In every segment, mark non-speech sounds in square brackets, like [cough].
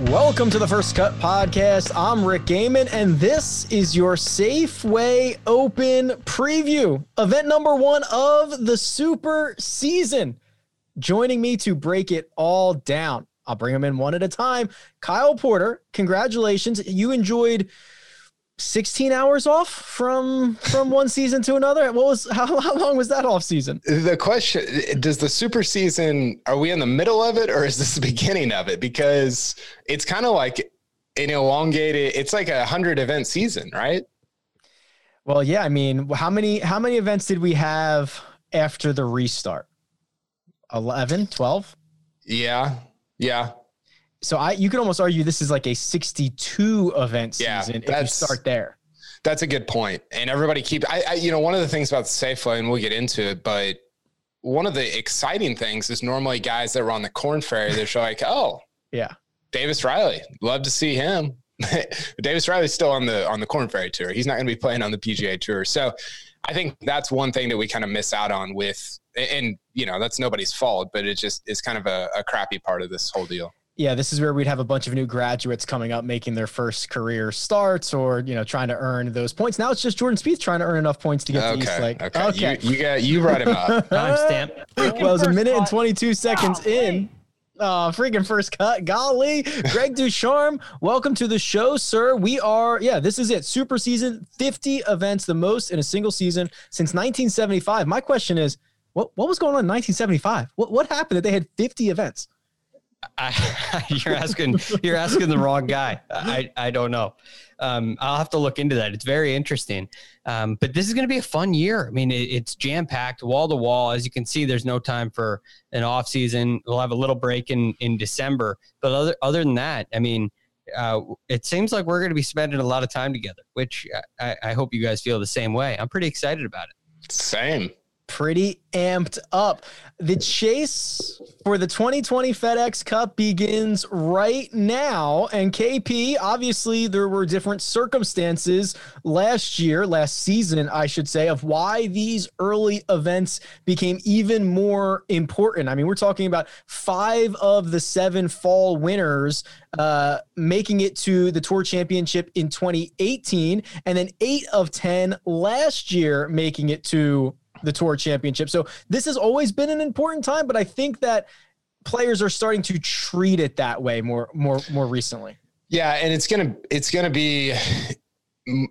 Welcome to the First Cut Podcast. I'm Rick Gehman, and this is your Safeway Open preview, event number one of the super season. Joining me to break it all down, I'll bring them in one at a time. Kyle Porter, congratulations. You enjoyed 16 hours off from from one season to another. What was [laughs] how, how long was that off season? The question does the super season are we in the middle of it or is this the beginning of it? Because it's kind of like an elongated, it's like a hundred event season, right? Well, yeah. I mean, how many how many events did we have after the restart? 11, 12? Yeah. Yeah. So I you could almost argue this is like a 62 event Yeah, season if you start there. That's a good point. And everybody keep I, I you know, one of the things about Safeway, and we'll get into it, but one of the exciting things is normally guys that were on the Korn Ferry, they're like, oh, Yeah. Davis Riley, love to see him. [laughs] Davis Riley's still on the on the Korn Ferry Tour. He's not going to be playing on the PGA Tour. So I think that's one thing that we kind of miss out on with, and you know that's nobody's fault, but it just is kind of a, a crappy part of this whole deal. Yeah, this is where we'd have a bunch of new graduates coming up making their first career starts or, you know, trying to earn those points. Now it's just Jordan Spieth trying to earn enough points to get to East Okay, Lake. okay, You, you got you brought him up. [laughs] Timestamp. well, it was a minute and 22 seconds in. Oh, freaking first cut. Golly. Greg DuCharme, welcome to the show, sir. We are, yeah, this is it. Super season, 50 events, the most in a single season since 1975. My question is, what, what was going on in 1975? What, what happened that they had 50 events? I, [laughs] you're asking you're asking the wrong guy. I, I don't know. Um, I'll have to look into that. It's very interesting. Um, but this is going to be a fun year. I mean, it, it's jam packed, wall to wall. As you can see, there's no time for an off season. We'll have a little break in in December, but other other than that, I mean, uh, it seems like we're going to be spending a lot of time together. Which I, I hope you guys feel the same way. I'm pretty excited about it. Same. Pretty amped up. The chase for the 2020 FedEx Cup begins right now. And KP, obviously, there were different circumstances last year, last season, I should say, of why these early events became even more important. I mean, we're talking about five of the seven fall winners uh, making it to the Tour Championship in 2018, and then eight of 10 last year making it to the tour championship. So this has always been an important time, but I think that players are starting to treat it that way more more more recently. Yeah, and it's gonna it's gonna be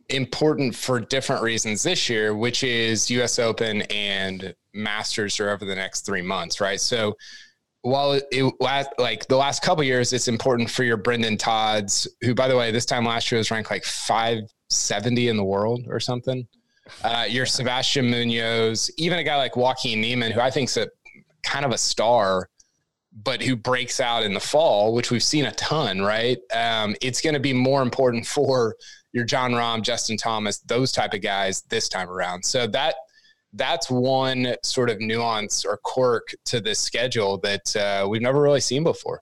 important for different reasons this year, which is U.S. Open and Masters are over the next three months, right? So while it, it like the last couple years, it's important for your Brendon Todds, who by the way, this time last year was ranked like five seventy in the world or something. Uh, your Sebastian Munoz, even a guy like Joaquin Niemann, who I think's a kind of a star but who breaks out in the fall, which we've seen a ton, right? Um, it's going to be more important for your Jon Rahm, Justin Thomas, those type of guys this time around. So that that's one sort of nuance or quirk to this schedule that uh, we've never really seen before.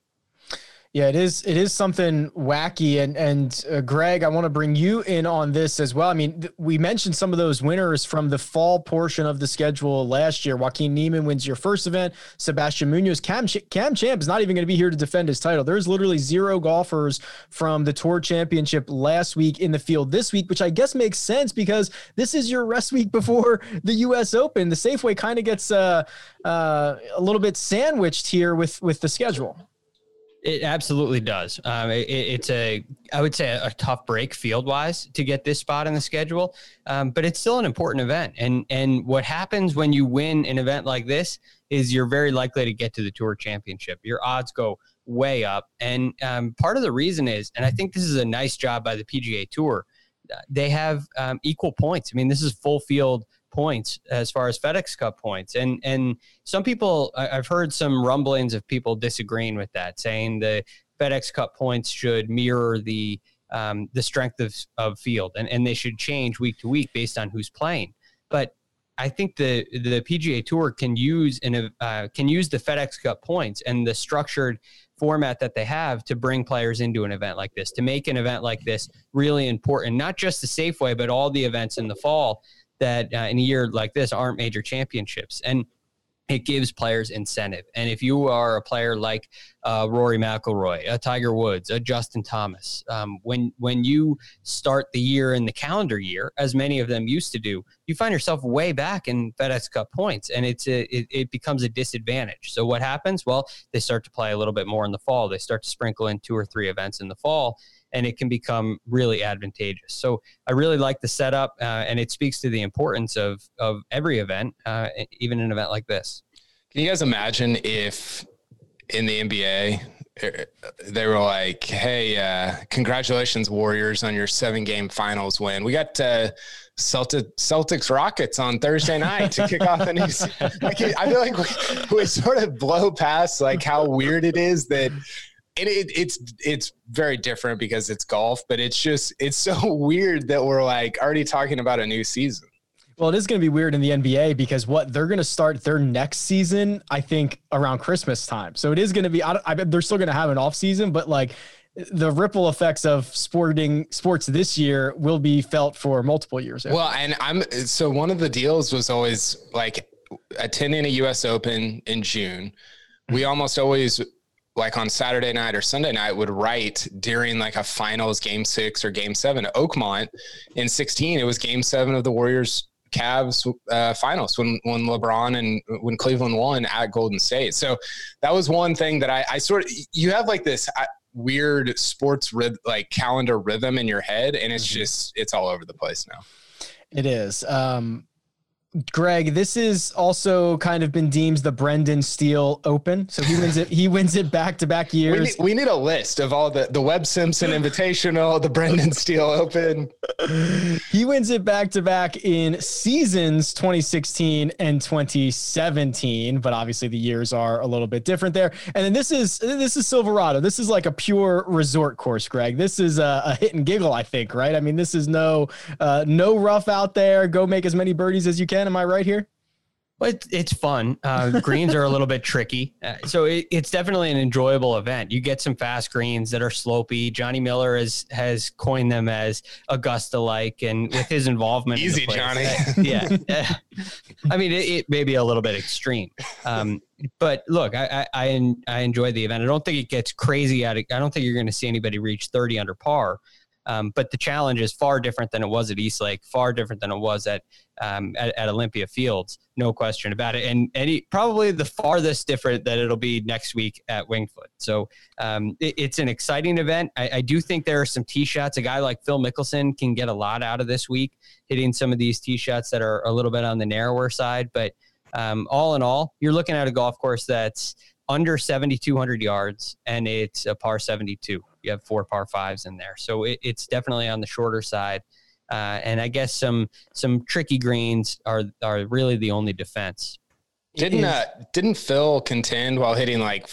Yeah, it is. It is something wacky, and and uh, Greg, I want to bring you in on this as well. I mean, th- we mentioned some of those winners from the fall portion of the schedule last year. Joaquin Niemann wins your first event. Sebastian Munoz, Cam Ch- Cam Champ is not even going to be here to defend his title. There's literally zero golfers from the Tour Championship last week in the field this week, which I guess makes sense because this is your rest week before [laughs] the U.S. Open. The Safeway kind of gets uh, uh, a little bit sandwiched here with with the schedule. It absolutely does. Um, it, it's a, I would say, a, tough break field wise to get this spot in the schedule, um, but it's still an important event. And and what happens when you win an event like this is you're very likely to get to the tour championship. Your odds go way up. And um, part of the reason is, and I think this is a nice job by the PGA Tour, uh, they have um, equal points. I mean, this is full field points as far as FedEx Cup points. And and some people I've heard some rumblings of people disagreeing with that, saying the FedEx Cup points should mirror the um, the strength of, of field and, and they should change week to week based on who's playing. But I think the the PGA Tour can use and uh, can use the FedEx Cup points and the structured format that they have to bring players into an event like this, to make an event like this really important, not just the Safeway, but all the events in the fall that uh, in a year like this aren't major championships. And it gives players incentive. And if you are a player like uh, Rory McIlroy, a Tiger Woods, a Justin Thomas, um, when when you start the year in the calendar year, as many of them used to do, you find yourself way back in FedEx Cup points, and it's a, it, it becomes a disadvantage. So what happens? Well, they start to play a little bit more in the fall. They start to sprinkle in two or three events in the fall, and it can become really advantageous. So I really like the setup, uh, and it speaks to the importance of of every event, uh, even an event like this. Can you guys imagine if in the NBA er, they were like, "Hey, uh, congratulations, Warriors, on your seven-game finals win. We got uh, Celtic, Celtics Rockets on Thursday night to kick off the new." [laughs] Like, I feel like we, we sort of blow past like how weird it is that it, it, it's it's very different because it's golf, but it's just it's so [laughs] weird that we're like already talking about a new season. Well, it is going to be weird in the NBA because what they're going to start their next season, I think, around Christmas time. So it is going to be. I, I they're still going to have an off season, but like the ripple effects of sporting sports this year will be felt for multiple years. Well, and I'm so one of the deals was always like attending a U.S. Open in June. We almost always like on Saturday night or Sunday night would write during like a finals game six or game seven. Oakmont in 16, it was game seven of the Warriors Cavs uh, finals when when LeBron and when Cleveland won at Golden State. So that was one thing that I, I sort of you have like this uh, weird sports like calendar rhythm in your head, and it's mm-hmm. just it's all over the place now. It is. Um, Greg, this is also kind of been deemed the Brendan Steele Open. So he wins it. He wins it back to back years. We need, we need, a list of all the the Webb Simpson Invitational, the Brendan Steele Open. he wins it back to back in seasons 2016 and 2017, but obviously the years are a little bit different there. And then this is this is Silverado. This is like a pure resort course, Greg. This is a, a hit and giggle, I think, right? I mean, this is no uh, no rough out there. Go make as many birdies as you can. Am I right here? Well, it's, it's fun. Uh, greens are a little bit tricky. Uh, so it, it's definitely an enjoyable event. You get some fast greens that are slopey. Johnny Miller has, has coined them as Augusta like, and with his involvement. Easy, in Johnny. Uh, yeah. [laughs] I mean, it, it, may be a little bit extreme. Um, but look, I, I, I enjoy the event. I don't think it gets crazy at it. I don't think you're going to see anybody reach 30 under par. Um, but the challenge is far different than it was at East Lake, far different than it was at um, at, at, Olympia Fields, no question about it. And any probably the farthest different that it'll be next week at Wingfoot. So um, it, it's an exciting event. I, I, do think there are some tee shots. A guy like Phil Mickelson can get a lot out of this week, hitting some of these tee shots that are a little bit on the narrower side. But um, all in all, you're looking at a golf course that's under 7,200 yards and it's a par 72 you have four par fives in there. So it, it's definitely on the shorter side. Uh, and I guess some some tricky greens are are really the only defense. Didn't uh, didn't Phil contend while hitting like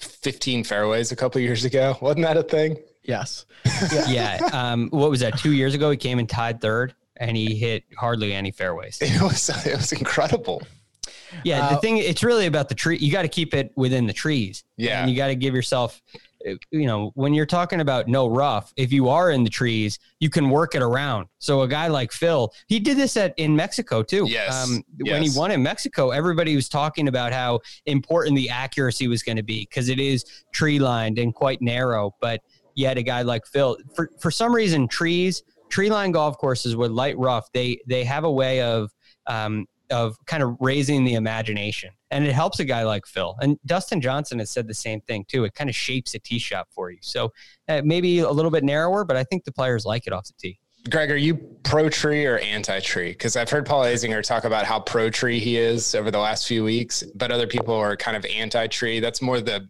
15 fairways a couple years ago? [laughs] Wasn't that a thing? Yes. Yeah. [laughs] yeah. Um, what was that? Two years ago, he came and tied third, and he hit hardly any fairways. It was it was incredible. Yeah, uh, the thing it's really about the tree. You got to keep it within the trees. Yeah, and you got to give yourself you know, when you're talking about no rough, if you are in the trees, you can work it around. So a guy like Phil, he did this at in Mexico too. Yes. Um, yes. When he won in Mexico, everybody was talking about how important the accuracy was going to be because it is tree lined and quite narrow. But yet a guy like Phil, for for some reason, trees, tree line golf courses with light rough, they they have a way of um, of kind of raising the imagination. And it helps a guy like Phil. And Dustin Johnson has said the same thing too. It kind of shapes a tee shot for you. So uh, maybe a little bit narrower, but I think the players like it off the tee. Greg, are you pro tree or anti tree? Because I've heard Paul Azinger talk about how pro tree he is over the last few weeks, but other people are kind of anti tree. That's more the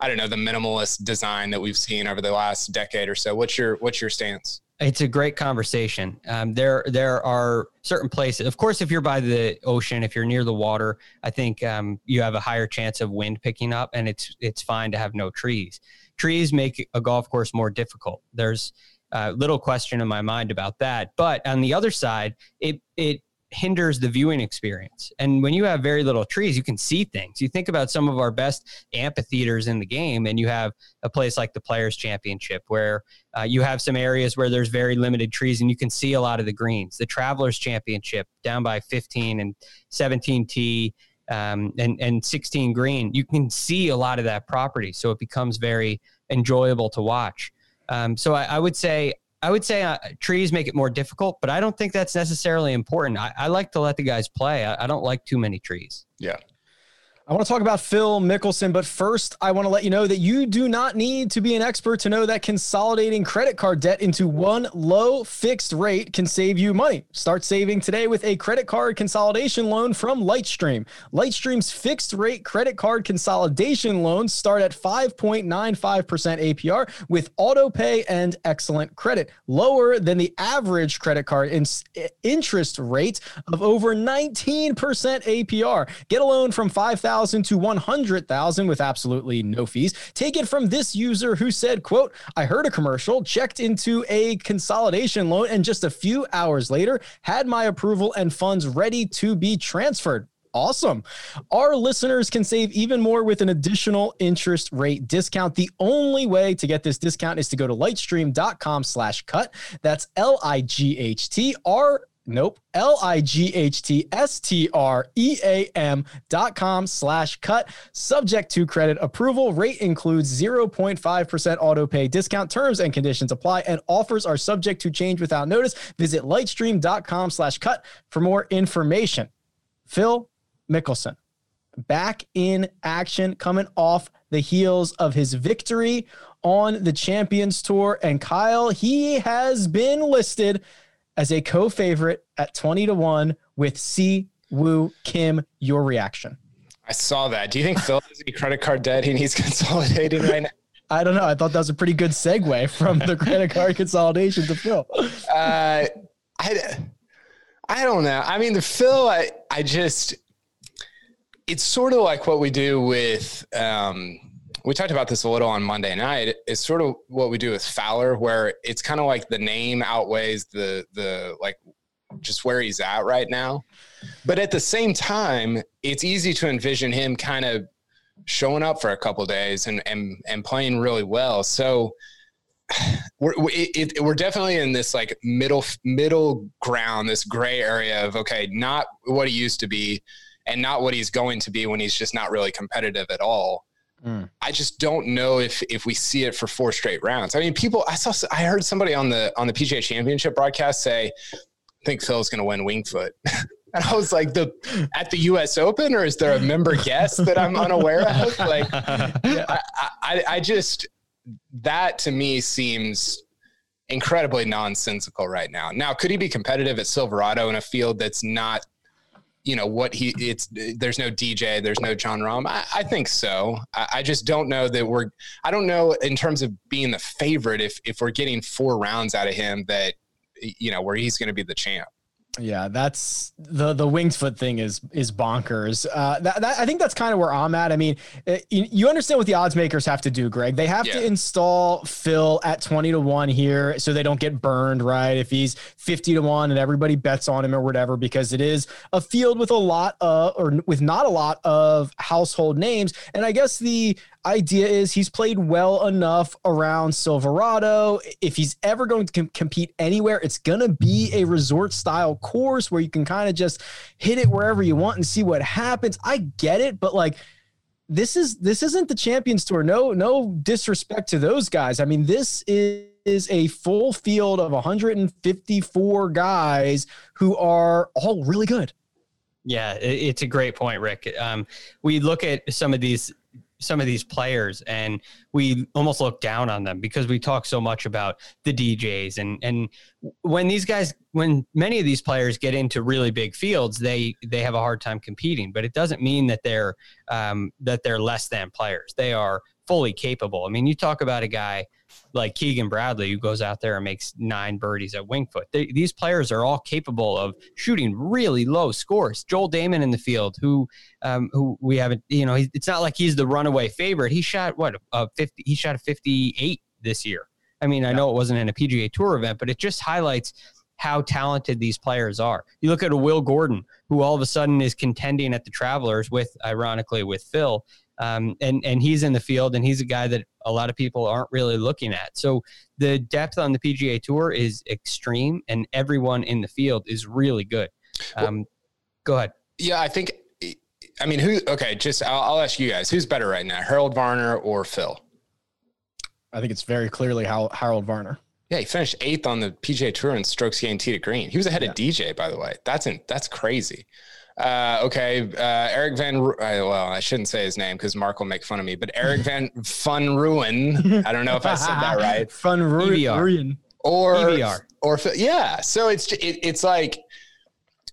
I don't know the minimalist design that we've seen over the last decade or so. What's your what's your stance? It's a great conversation. Um, there, there are certain places. Of course, if you're by the ocean, if you're near the water, I think um, you have a higher chance of wind picking up, and it's it's fine to have no trees. Trees make a golf course more difficult. There's uh, little question in my mind about that. But on the other side, it it hinders the viewing experience. And when you have very little trees, you can see things. You think about some of our best amphitheaters in the game, and you have a place like the Players Championship where uh, you have some areas where there's very limited trees and you can see a lot of the greens. The Travelers Championship down by 15 and 17 T. Um, and and 16 green, you can see a lot of that property, so it becomes very enjoyable to watch. Um, so I, I would say I would say uh, trees make it more difficult, but I don't think that's necessarily important. I, I like to let the guys play. I, I, don't like too many trees. Yeah. I want to talk about Phil Mickelson, but first, I want to let you know that you do not need to be an expert to know that consolidating credit card debt into one low fixed rate can save you money. Start saving today with a credit card consolidation loan from Lightstream. Lightstream's fixed rate credit card consolidation loans start at 5.95% APR with auto pay and excellent credit, lower than the average credit card in- interest rate of over 19% APR. Get a loan from 5000 to one hundred thousand with absolutely no fees. Take it from this user who said, "quote I heard a commercial, checked into a consolidation loan, and just a few hours later had my approval and funds ready to be transferred." Awesome. Our listeners can save even more with an additional interest rate discount. The only way to get this discount is to go to lightstream.com slash cut. That's L-I-G-H-T-R Nope. L I G H T S T R E A M dot com slash cut. Subject to credit approval. Rate includes 0.5% auto pay discount. Terms and conditions apply, and offers are subject to change without notice. Visit lightstream.com slash cut for more information. Phil Mickelson back in action, coming off the heels of his victory on the Champions Tour. And Kyle, he has been listed as a co-favorite at 20 to 1 with Si Woo Kim. Your reaction? I saw that. Do you think Phil has any credit card debt and he's [laughs] consolidating right now? I don't know. I thought that was a pretty good segue from the [laughs] credit card consolidation to Phil. Uh, I, I don't know. I mean, the Phil, I, I just, it's sort of like what we do with, um, we talked about this a little on Monday night. It's sort of what we do with Fowler, where it's kind of like the name outweighs the the like just where he's at right now. But at the same time, it's easy to envision him kind of showing up for a couple days and and and playing really well. So [sighs] we're it, we're definitely in this like middle middle ground, this gray area of okay, not what he used to be, and not what he's going to be when he's just not really competitive at all. Mm. I just don't know if if we see it for four straight rounds. I mean, people. I saw. I heard somebody on the on the PGA Championship broadcast say, "I think Phil's going to win Wingfoot." [laughs] And I was like, "The at the U.S. Open, or is there a member guest that I'm unaware of?" [laughs] Like, I, I, I just that to me seems incredibly nonsensical right now. Now, could he be competitive at Silverado in a field that's not you know what he it's there's no DJ, there's no Jon Rahm. I, I think so. I, I, just don't know that we're. I don't know in terms of being the favorite if if we're getting four rounds out of him that you know where he's going to be the champ. Yeah, that's the the winged foot thing is is bonkers. Uh, that, that I think that's kind of where I'm at. I mean, it, you, you, understand what the odds makers have to do, Greg. They have yeah. to install Phil at twenty to one here, so they don't get burned. Right? If he's fifty to one and everybody bets on him or whatever, because it is a field with a lot of or with not a lot of household names. And I guess the idea is he's played well enough around Silverado. If he's ever going to com- compete anywhere, it's going to be a resort style course where you can kind of just hit it wherever you want and see what happens. I get it, but like this is this isn't the Champions Tour. No no disrespect to those guys. I mean, this is is a full field of 154 guys who are all really good. Yeah, it's a great point, Rick. Um, we look at some of these some of these players and we almost look down on them because we talk so much about the DJs and and when these guys when many of these players get into really big fields they they have a hard time competing. But it doesn't mean that they're um, that they're less than players. They are fully capable. I mean, you talk about a guy like Keegan Bradley who goes out there and makes nine birdies at Wingfoot. They, these players are all capable of shooting really low scores. Joel Dahmen in the field, who um, who we haven't, you know, it's not like he's the runaway favorite. He shot what a fifty. He shot a fifty-eight this year. I mean, I know it wasn't in a PGA Tour event, but it just highlights how talented these players are. You look at a Will Gordon, who all of a sudden is contending at the Travelers with, ironically, with Phil, um, and and he's in the field, and he's a guy that a lot of people aren't really looking at. So the depth on the PGA Tour is extreme, and everyone in the field is really good. Um, well, go ahead. Yeah, I think. I mean, who? Okay, just I'll, I'll ask you guys: who's better right now, Harold Varner or Phil? I think it's very clearly how Harold Varner. Yeah, he finished eighth on the PGA Tour in strokes gained tee to green. He was ahead yeah. of DJ, by the way. That's in, that's crazy. Uh, okay, uh, Eric Van. Uh, well, I shouldn't say his name because Mark will make fun of me. But Eric Van [laughs] Fun Ruin. I don't know if I said that [laughs] right. Fun Ruin. Or EVR. or yeah. So it's it, it's like,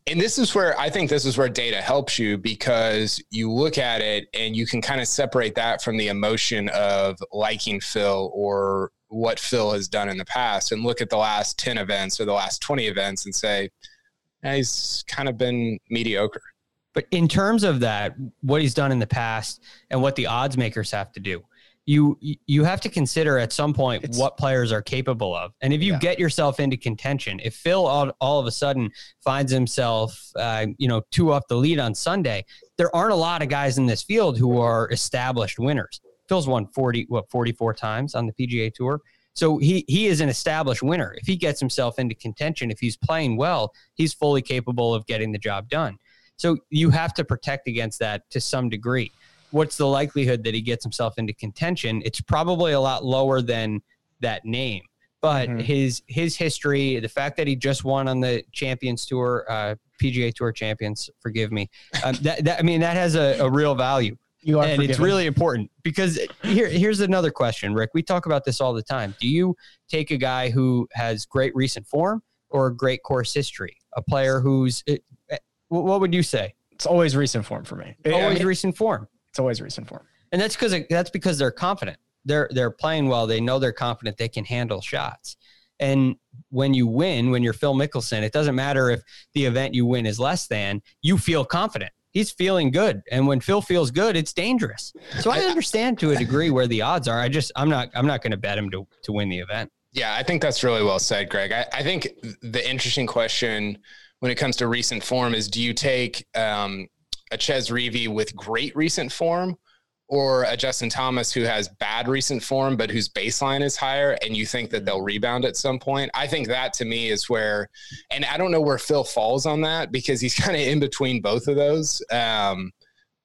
and this is where I think this is where data helps you because you look at it and you can kind of separate that from the emotion of liking Phil or what Phil has done in the past and look at the last 10 events or the last 20 events and say, yeah, he's kind of been mediocre. But in terms of that, what he's done in the past and what the odds makers have to do, you you have to consider at some point it's, what players are capable of. And if you yeah. get yourself into contention, if Phil all, all of a sudden finds himself, uh, you know, two off the lead on Sunday, there aren't a lot of guys in this field who are established winners. Phil's won 40, what, 44 times on the PGA Tour. So he he is an established winner. If he gets himself into contention, if he's playing well, he's fully capable of getting the job done. So you have to protect against that to some degree. What's the likelihood that he gets himself into contention? It's probably a lot lower than that name. But mm-hmm. his his history, the fact that he just won on the Champions Tour, uh, PGA Tour Champions, forgive me, um, that, that I mean that has a, a real value. You are and forgiven. it's really important because here, here's another question, Rick. We talk about this all the time. Do you take a guy who has great recent form or a great course history? A player who's, it, eh, what would you say? It's always recent form for me. Always I mean, recent form. It's always recent form. And that's because that's because they're confident. They're they're playing well. They know they're confident. They can handle shots. And when you win, when you're Phil Mickelson, it doesn't matter if the event you win is less than. You feel confident he's feeling good. And when Phil feels good, it's dangerous. So I understand to a degree where the odds are. I just I'm not I'm not going to bet him to to win the event. Yeah, I think that's really well said, Greg. I, I think the interesting question when it comes to recent form is do you take um, a Chez Reavie with great recent form or a Justin Thomas who has bad recent form, but whose baseline is higher, and you think that they'll rebound at some point. I think that to me is where, and I don't know where Phil falls on that because he's [laughs] kind of in between both of those. Um,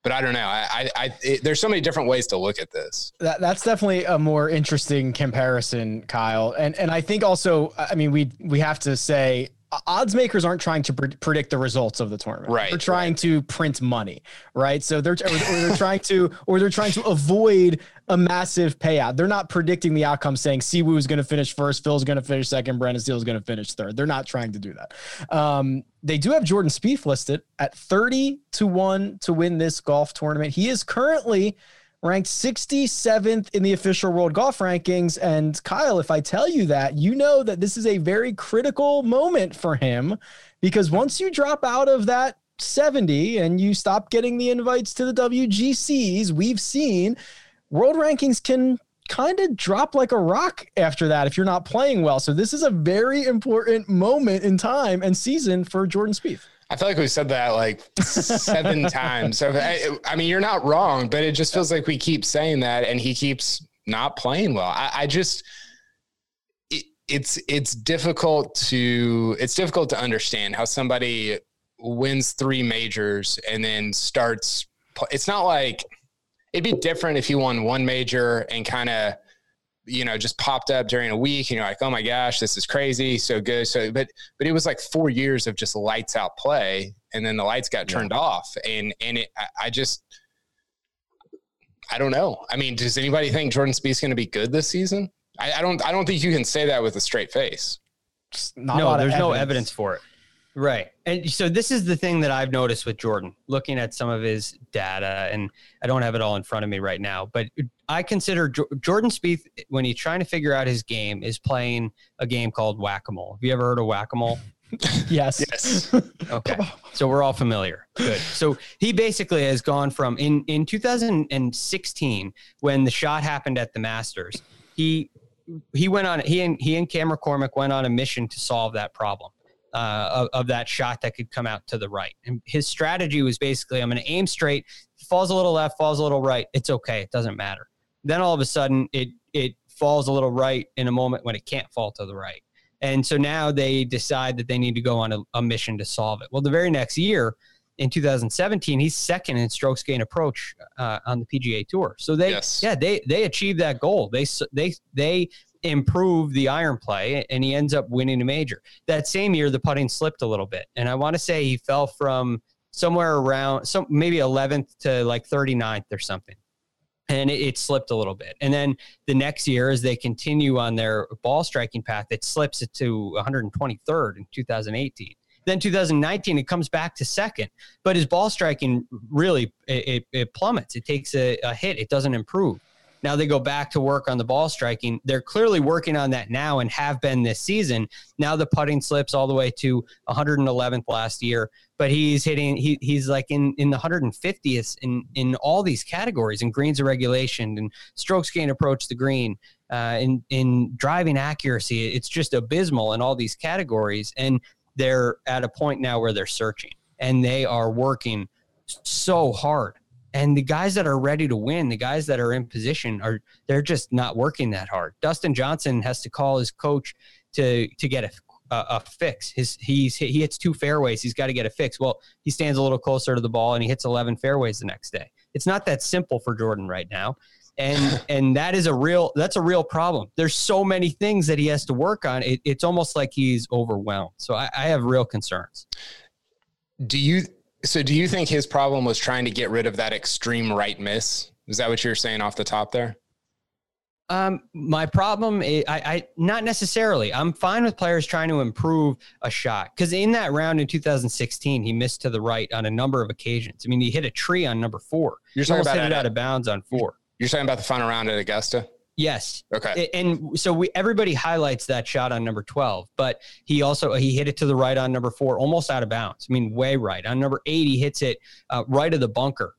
but I don't know. I, I, I it, there's so many different ways to look at this. That, that's definitely a more interesting comparison, Kyle. And and I think also, I mean, we we have to say odds makers aren't trying to pre- predict the results of the tournament. Right. They're trying right. to print money, right? So they're or, they're trying to or they're trying to avoid a massive payout. They're not predicting the outcome, saying Si Woo is going to finish first, Phil's going to finish second, Brendan Steele is going to finish third. They're not trying to do that. Um, they do have Jordan Spieth listed at thirty to one to win this golf tournament. He is currently ranked 67th in the official world golf rankings. And Kyle, if I tell you that, you know that this is a very critical moment for him because once you drop out of that 70 and you stop getting the invites to the WGCs, we've seen world rankings can kind of drop like a rock after that if you're not playing well. So this is a very important moment in time and season for Jordan Spieth. I feel like we said that like seven [laughs] times. So I, I, mean, you're not wrong, but it just feels like we keep saying that, and he keeps not playing well. I, I just, it, it's it's difficult to it's difficult to understand how somebody wins three majors and then starts. It's not like it'd be different if he won one major and kind of you know just popped up during a week and you're like oh my gosh this is crazy so good. So but but it was like four years of just lights out play and then the lights got turned yeah. off and and it I, I, just i don't know. I mean does anybody think jordan Spieth's going to be good this season? I, I, don't i don't think you can say that with a straight face. No there's no evidence for it. Right. And so this is the thing that I've noticed with Jordan, looking at some of his data, and I don't have it all in front of me right now, but I consider jo- Jordan Spieth when he's trying to figure out his game is playing a game called whack a mole. Have you ever heard of whack a mole? [laughs] yes. Yes. [laughs] Okay. So we're all familiar. Good. So he basically has gone from in in 2016 when the shot happened at the Masters. He he went on he and he and Cam McCormick went on a mission to solve that problem. Uh, of, of that shot that could come out to the right. And his strategy was basically I'm going to aim straight, falls a little left, falls a little right. It's okay. It doesn't matter. Then all of a sudden it it falls a little right in a moment when it can't fall to the right. And so now they decide that they need to go on a, a mission to solve it. Well, the very next year, in 2017, he's second in strokes gain approach uh, on the PGA Tour. So they, Yes. yeah, they they achieved that goal. They they they improve the iron play, and he ends up winning a major. That same year, the putting slipped a little bit, and I want to say he fell from somewhere around some maybe 11th to like 39th or something and it, it slipped a little bit. And then the next year, as they continue on their ball striking path, it slips it to 123rd in 2018. Then 2019, it comes back to second, but his ball striking really it, it, plummets. It takes a, a hit. It doesn't improve. Now they go back to work on the ball striking. They're clearly working on that now and have been this season. Now the putting slips all the way to 111th last year, but he's hitting. He, he's like in in the 150th in in all these categories in greens and regulation and strokes gain approach the green. Uh, in in driving accuracy, it's just abysmal in all these categories, and they're at a point now where they're searching and they are working so hard and the guys that are ready to win the guys that are in position are they're just not working that hard. Dustin johnson has to call his coach to to get a a, a fix. His he's he hits two fairways he's got to get a fix. Well he stands a little closer to the ball and he hits 11 fairways the next day. It's not that simple for jordan right now. And [laughs] and that is a real that's a real problem. There's so many things that he has to work on it, it's almost like he's overwhelmed. So I, I have real concerns. Do you so do you think his problem was trying to get rid of that extreme right miss? Is that what you're saying off the top there? Um, my problem is I, I not necessarily. I'm fine with players trying to improve a shot because in that round in 2016, he missed to the right on a number of occasions. I mean, he hit a tree on number four. You're He talking about it out of bounds on four. You're talking about the final round at Augusta? Yes, Okay. And so we everybody highlights that shot on number 12 but he also he hit it to the right on number four almost out of bounds. I mean way right. On number eight he hits it uh, right of the bunker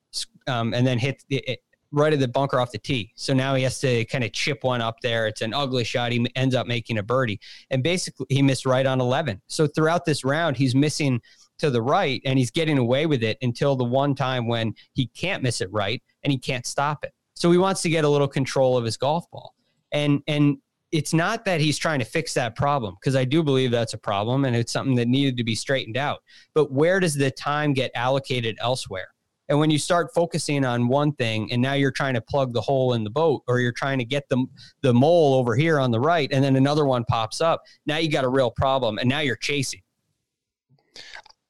um, and then hits it, it right of the bunker off the tee. So now he has to kind of chip one up there. It's an ugly shot. He ends up making a birdie. And basically he missed right on 11 so throughout this round he's missing to the right and he's getting away with it until the one time when he can't miss it right and he can't stop it so he wants to get a little control of his golf ball. And and it's not that he's trying to fix that problem because I do believe that's a problem and it's something that needed to be straightened out. But where does the time get allocated elsewhere? And when you start focusing on one thing and now you're trying to plug the hole in the boat or you're trying to get the the mole over here on the right and then another one pops up, now you got a real problem and now you're chasing.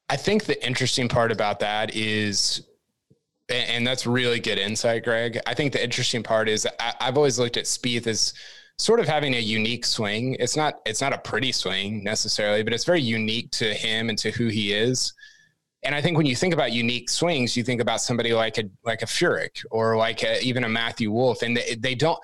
I think the interesting part about that is, and that's really good insight, Greg. I think the interesting part is I, I've always looked at Spieth as sort of having a unique swing. It's not it's not a pretty swing necessarily, but it's very unique to him and to who he is. And I think when you think about unique swings, you think about somebody like a like a Furyk or like a, even a Matthew Wolff, and they, they don't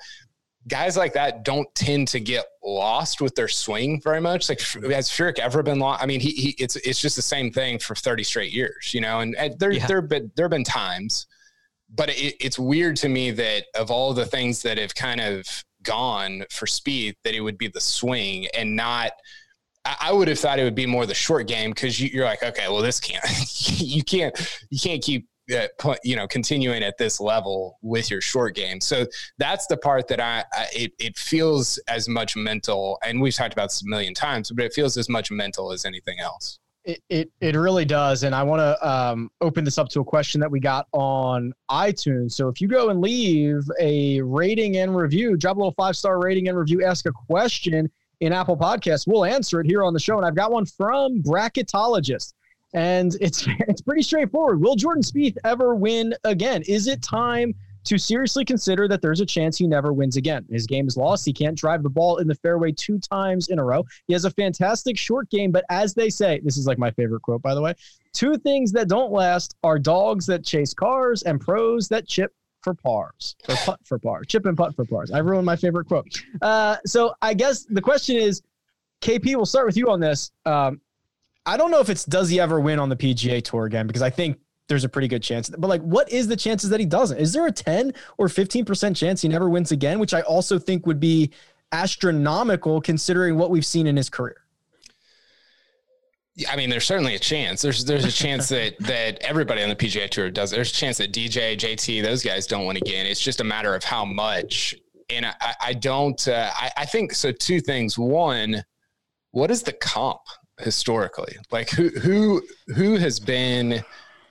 guys like that don't tend to get lost with their swing very much. Like has Furyk ever been lost? I mean, he, he it's it's just the same thing for thirty straight years, you know. And, and there Yeah. there been there have been times, but it, it's weird to me that of all the things that have kind of gone for Spieth, that it would be the swing and not. I would have thought it would be more the short game because you, you're like, okay, well, this can't, [laughs] you can't, you can't keep, you know, continuing at this level with your short game. So that's the part that I, I it, it feels as much mental, and we've talked about this a million times, but it feels as much mental as anything else. It, it, it really does. And I want to um, open this up to a question that we got on iTunes. So if you go and leave a rating and review, drop a little five star rating and review, ask a question in Apple Podcasts, we'll answer it here on the show. And I've got one from Bracketologist. And it's [laughs] it's pretty straightforward. Will Jordan Spieth ever win again? Is it time to seriously consider that there's a chance he never wins again? His game is lost. He can't drive the ball in the fairway two times in a row. He has a fantastic short game, but as they say, this is like my favorite quote, by the way. Two things that don't last are dogs that chase cars and pros that chip for pars or putt for pars, chip and putt for pars. I ruined my favorite quote. Uh, so I guess the question is, KP, we'll start with you on this. Um, I don't know if it's does he ever win on the PGA Tour again because I think there's a pretty good chance. But like, what is the chances that he doesn't? Is there a 10 or 15 percent chance he never wins again? Which I also think would be astronomical considering what we've seen in his career. I mean, there's certainly a chance. There's there's a chance [laughs] that that everybody on the PGA Tour does. There's a chance that DJ, JT, those guys don't win again. It's just a matter of how much. And I, I don't. Uh, I, I think so. Two things. One, what is the comp historically? Like who who who has been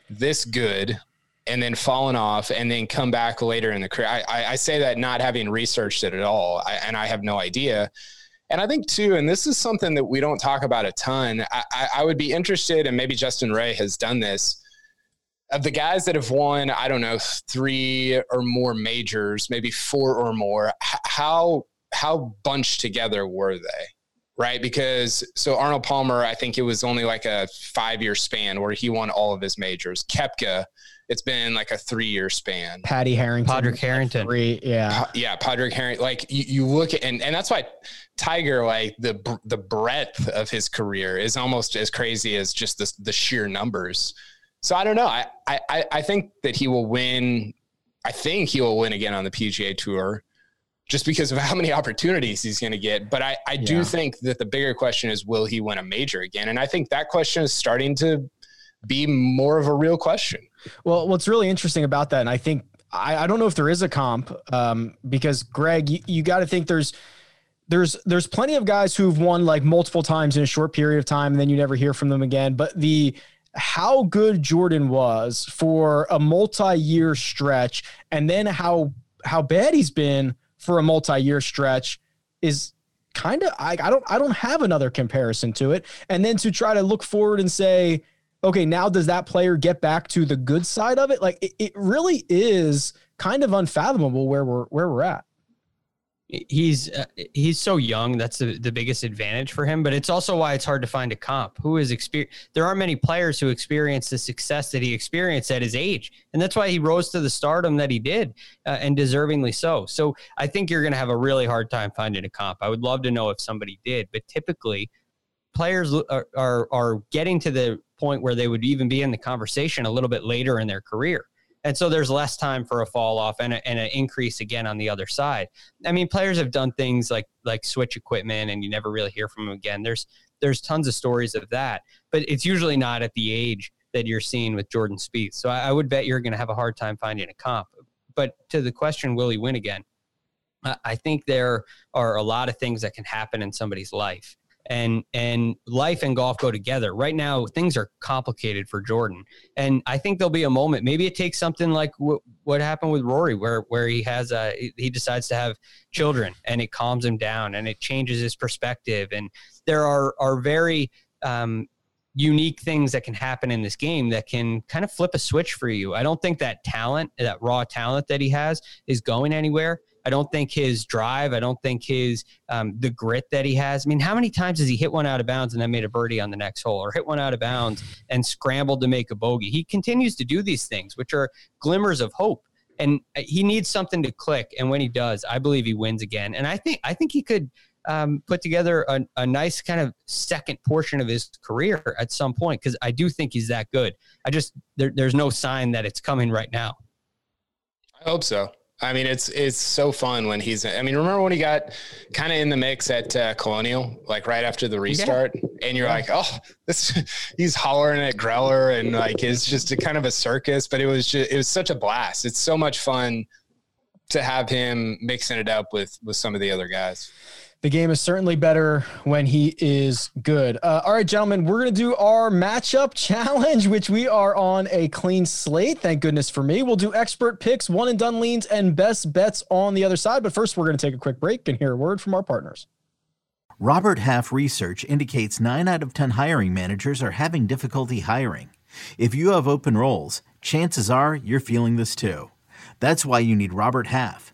this good and then fallen off and then come back later in the career? I, I, I say that not having researched it at all, I, and I have no idea. And I think too, and this is something that we don't talk about a ton. I, I, would be interested, and maybe Justin Ray has done this. Of the guys that have won, I don't know, three or more majors, maybe four or more, how how bunched together were they? Right? Because so Arnold Palmer, I think it was only like a five year span where he won all of his majors. Koepka, it's been like a three year span. Patty Harrington, Padraig Harrington, three, yeah, pa- yeah, Padraig Harrington. Like you, you look at, and and that's why Tiger, like the the breadth of his career is almost as crazy as just the the sheer numbers. So I don't know. I I I think that he will win. I think he will win again on the PGA Tour just because of [laughs] how many opportunities he's going to get. But I, I do yeah. think that the bigger question is, will he win a major again? And I think that question is starting to be more of a real question. Well, what's really interesting about that, and I think I, I don't know if there is a comp, um, because Greg, you, you got to think there's there's there's plenty of guys who've won like multiple times in a short period of time, and then you never hear from them again. But the how good Jordan was for a multi-year stretch, and then how how bad he's been for a multi-year stretch is kind of I, I don't I don't have another comparison to it. And then to try to look forward and say, okay, now does that player get back to the good side of it? Like it, it really is kind of unfathomable where we're where we're at. He's uh, he's so young. That's the, the biggest advantage for him. But it's also why it's hard to find a comp who is experience. There aren't many players who experience the success that he experienced at his age, and that's why he rose to the stardom that he did, uh, and deservingly so. So I think you're going to have a really hard time finding a comp. I would love to know if somebody did, but typically, players are, are, are getting to the point where they would even be in the conversation a little bit later in their career. And so there's less time for a fall off and, a, and an increase again on the other side. I mean, players have done things like like switch equipment and you never really hear from them again. There's there's tons of stories of that, but it's usually not at the age that you're seeing with Jordan Spieth. So I, I would bet you're going to have a hard time finding a comp. But to the question, will he win again? I think there are a lot of things that can happen in somebody's life and and life and golf go together. Right now, things are complicated for Jordan, and I think there'll be a moment. Maybe it takes something like w- what happened with Rory, where where he has a he decides to have children, and it calms him down, and it changes his perspective. And there are are very um, unique things that can happen in this game that can kind of flip a switch for you. I don't think that talent, that raw talent that he has, is going anywhere. I don't think his drive, I don't think his um, the grit that he has. I mean, how many times has he hit one out of bounds and then made a birdie on the next hole, or hit one out of bounds and scrambled to make a bogey? He continues to do these things, which are glimmers of hope. And uh, he needs something to click, and when he does, I believe he wins again. And I think I think he could um, put together a, a, nice kind of second portion of his career at some point because I do think he's that good. I just there, there's no sign that it's coming right now. I hope so. I mean, it's it's so fun when he's. I mean, remember when he got kind of in the mix at uh, Colonial, like right after the restart, yeah. and you're yeah. like, oh, this. He's hollering at Greller, and like it's just a kind of a circus, but it was just it was such a blast. It's so much fun to have him mixing it up with with some of the other guys the game is certainly better when he is good. Uh, all right, gentlemen, we're going to do our matchup [laughs] challenge, which we are on a clean slate. Thank goodness for me. We'll do expert picks, one and done leans, and best bets on the other side. But first, we're going to take a quick break and hear a word from our partners. Robert Half research indicates nine out of 10 hiring managers are having difficulty hiring. If you have open roles, chances are you're feeling this too. That's why you need Robert Half.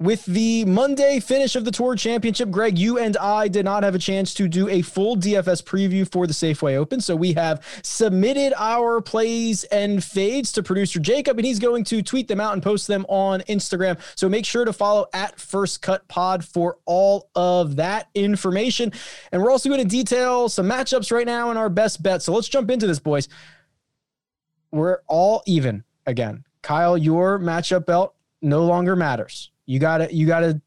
With the Monday finish of the Tour Championship, Greg, you and I did not have a chance to do a full DFS preview for the Safeway Open. So we have submitted our plays and fades to producer Jacob, and he's going to tweet them out and post them on Instagram. So make sure to follow at First Cut Pod for all of that information. And we're also going to detail some matchups right now and our best bets. So let's jump into this, boys. We're all even again. Kyle, your matchup belt no longer matters. You gotta you gotta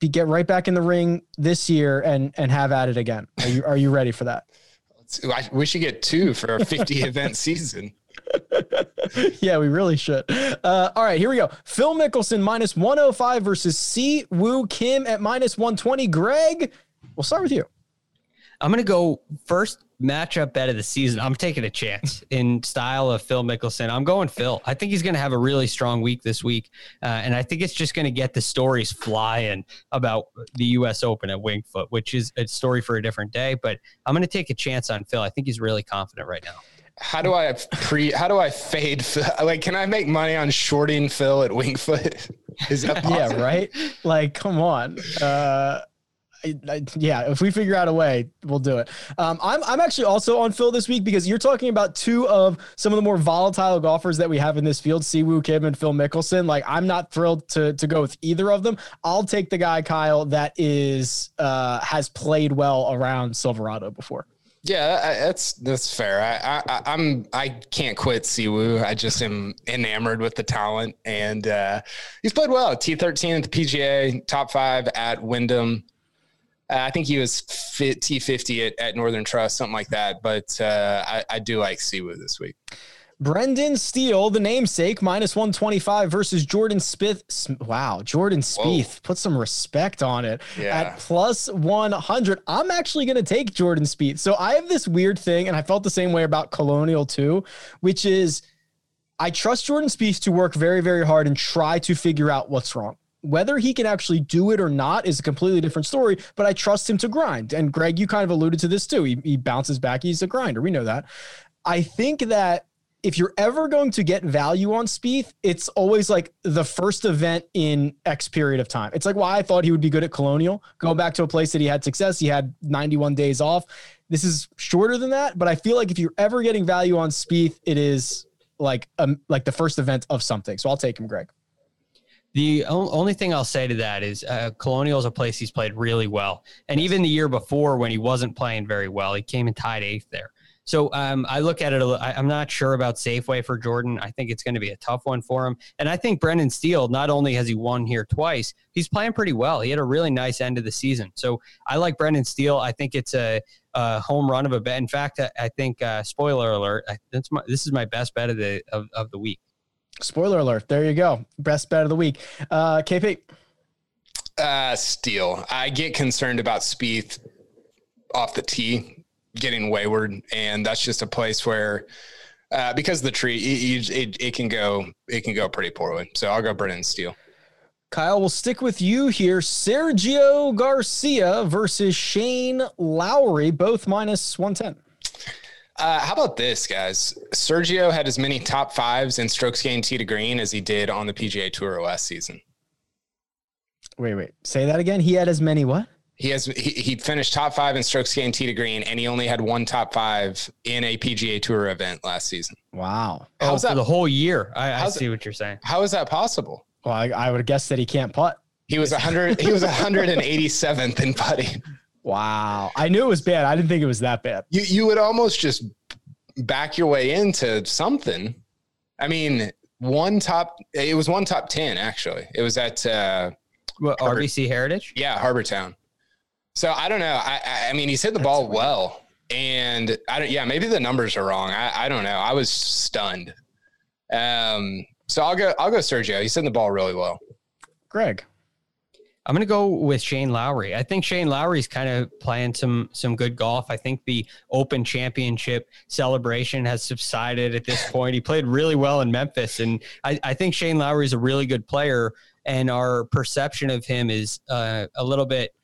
be, get right back in the ring this year and and have at it again. Are you are you ready for that? we should get two for a 50 [laughs] event season. [laughs] yeah, we really should. Uh, all right, here we go. Phil Mickelson minus 105 versus Si Woo Kim at minus 120. Greg, we'll start with you. I'm going to go first matchup bet of the season. I'm taking a chance in style of Phil Mickelson. I'm going Phil. I think he's going to have a really strong week this week. Uh, and I think it's just going to get the stories flying about the U.S. Open at Winged Foot, which is a story for a different day. But I'm going to take a chance on Phil. I think he's really confident right now. How do I pre? How do I fade? [laughs] Like, can I make money on shorting Phil at Winged Foot? [laughs] Is that [laughs] possible? yeah, right? Like, come on. Uh, I, yeah, if we figure out a way, we'll do it. Um, I'm I'm actually also on Phil this week because you're talking about two of some of the more volatile golfers that we have in this field, Si Woo Kim and Phil Mickelson. Like I'm not thrilled to to go with either of them. I'll take the guy Kyle that is uh, has played well around Silverado before. Yeah, that's that's fair. I, I I'm I can't quit Si Woo. I just am enamored with the talent, and uh, he's played well. T13 at the PGA, top five at Wyndham. Uh, I think he was fit T50 at, at Northern Trust, something like that. But uh, I, I do like Si Woo this week. Brendan Steele, the namesake, minus 125 versus Jordan Spieth. Wow, Jordan Spieth. Whoa. Put some respect on it yeah. at plus 100. I'm actually going to take Jordan Spieth. So I have this weird thing, and I felt the same way about Colonial too, which is I trust Jordan Spieth to work very, very hard and try to figure out what's wrong. Whether he can actually do it or not is a completely different story, but I trust him to grind. And Greg, you kind of alluded to this too. He, he bounces back. He's a grinder. We know that. I think that if you're ever going to get value on Spieth, it's always like the first event in X period of time. It's like why I thought he would be good at Colonial, going back to a place that he had success. He had 91 days off. This is shorter than that, but I feel like if you're ever getting value on Spieth, it is like um like the first event of something. So I'll take him, Greg. The only thing I'll say to that is uh, Colonial is a place he's played really well. And even the year before when he wasn't playing very well, he came and tied eighth there. So um, I look at it. i am not sure about Safeway for Jordan. I think it's going to be a tough one for him. And I think Brendan Steele, not only has he won here twice, he's playing pretty well. He had a really nice end of the season. So I like Brendan Steele. I think it's a, a home run of a bet. In fact, I, I think uh, spoiler alert. I, my, this is my best bet of the of, of the week. Spoiler alert. There you go. Best bet of the week. Uh, KP. Uh, Steele. I get concerned about Spieth off the tee getting wayward, and that's just a place where, uh, because of the tree, it, it, it, can go it can go pretty poorly. So I'll go Brendan Steele. Kyle, we'll stick with you here. Sergio Garcia versus Shane Lowry, both minus one ten. Uh, how about this, guys? Sergio had as many top fives in strokes gained tee to green as he did on the PGA Tour last season. Wait, wait. Say that again. He had as many what? He has he, he finished top five in strokes gained tee to green, and he only had one top five in a PGA Tour event last season. Wow. How's oh, that? the whole year. I, I see what you're saying. How is that possible? Well, I, I would guess that he can't putt. He was 100. he was 187th in putting. Wow. I knew it was bad. I didn't think it was that bad. You you would almost just back your way into something. I mean, one top it was one top 10 actually. It was at uh what, RBC Heritage? Yeah, Harbour Town. So I don't know. I I mean he's hit the That's ball weird. well. And I don't yeah, maybe the numbers are wrong. I, I don't know. I was stunned. Um so I'll go I'll go Sergio. He's hitting the ball really well. Greg. I'm going to go with Shane Lowry. I think Shane Lowry's kind of playing some some good golf. I think the Open Championship celebration has subsided at this point. He played really well in Memphis, and I, I think Shane Lowry is a really good player. And our perception of him is uh, a little bit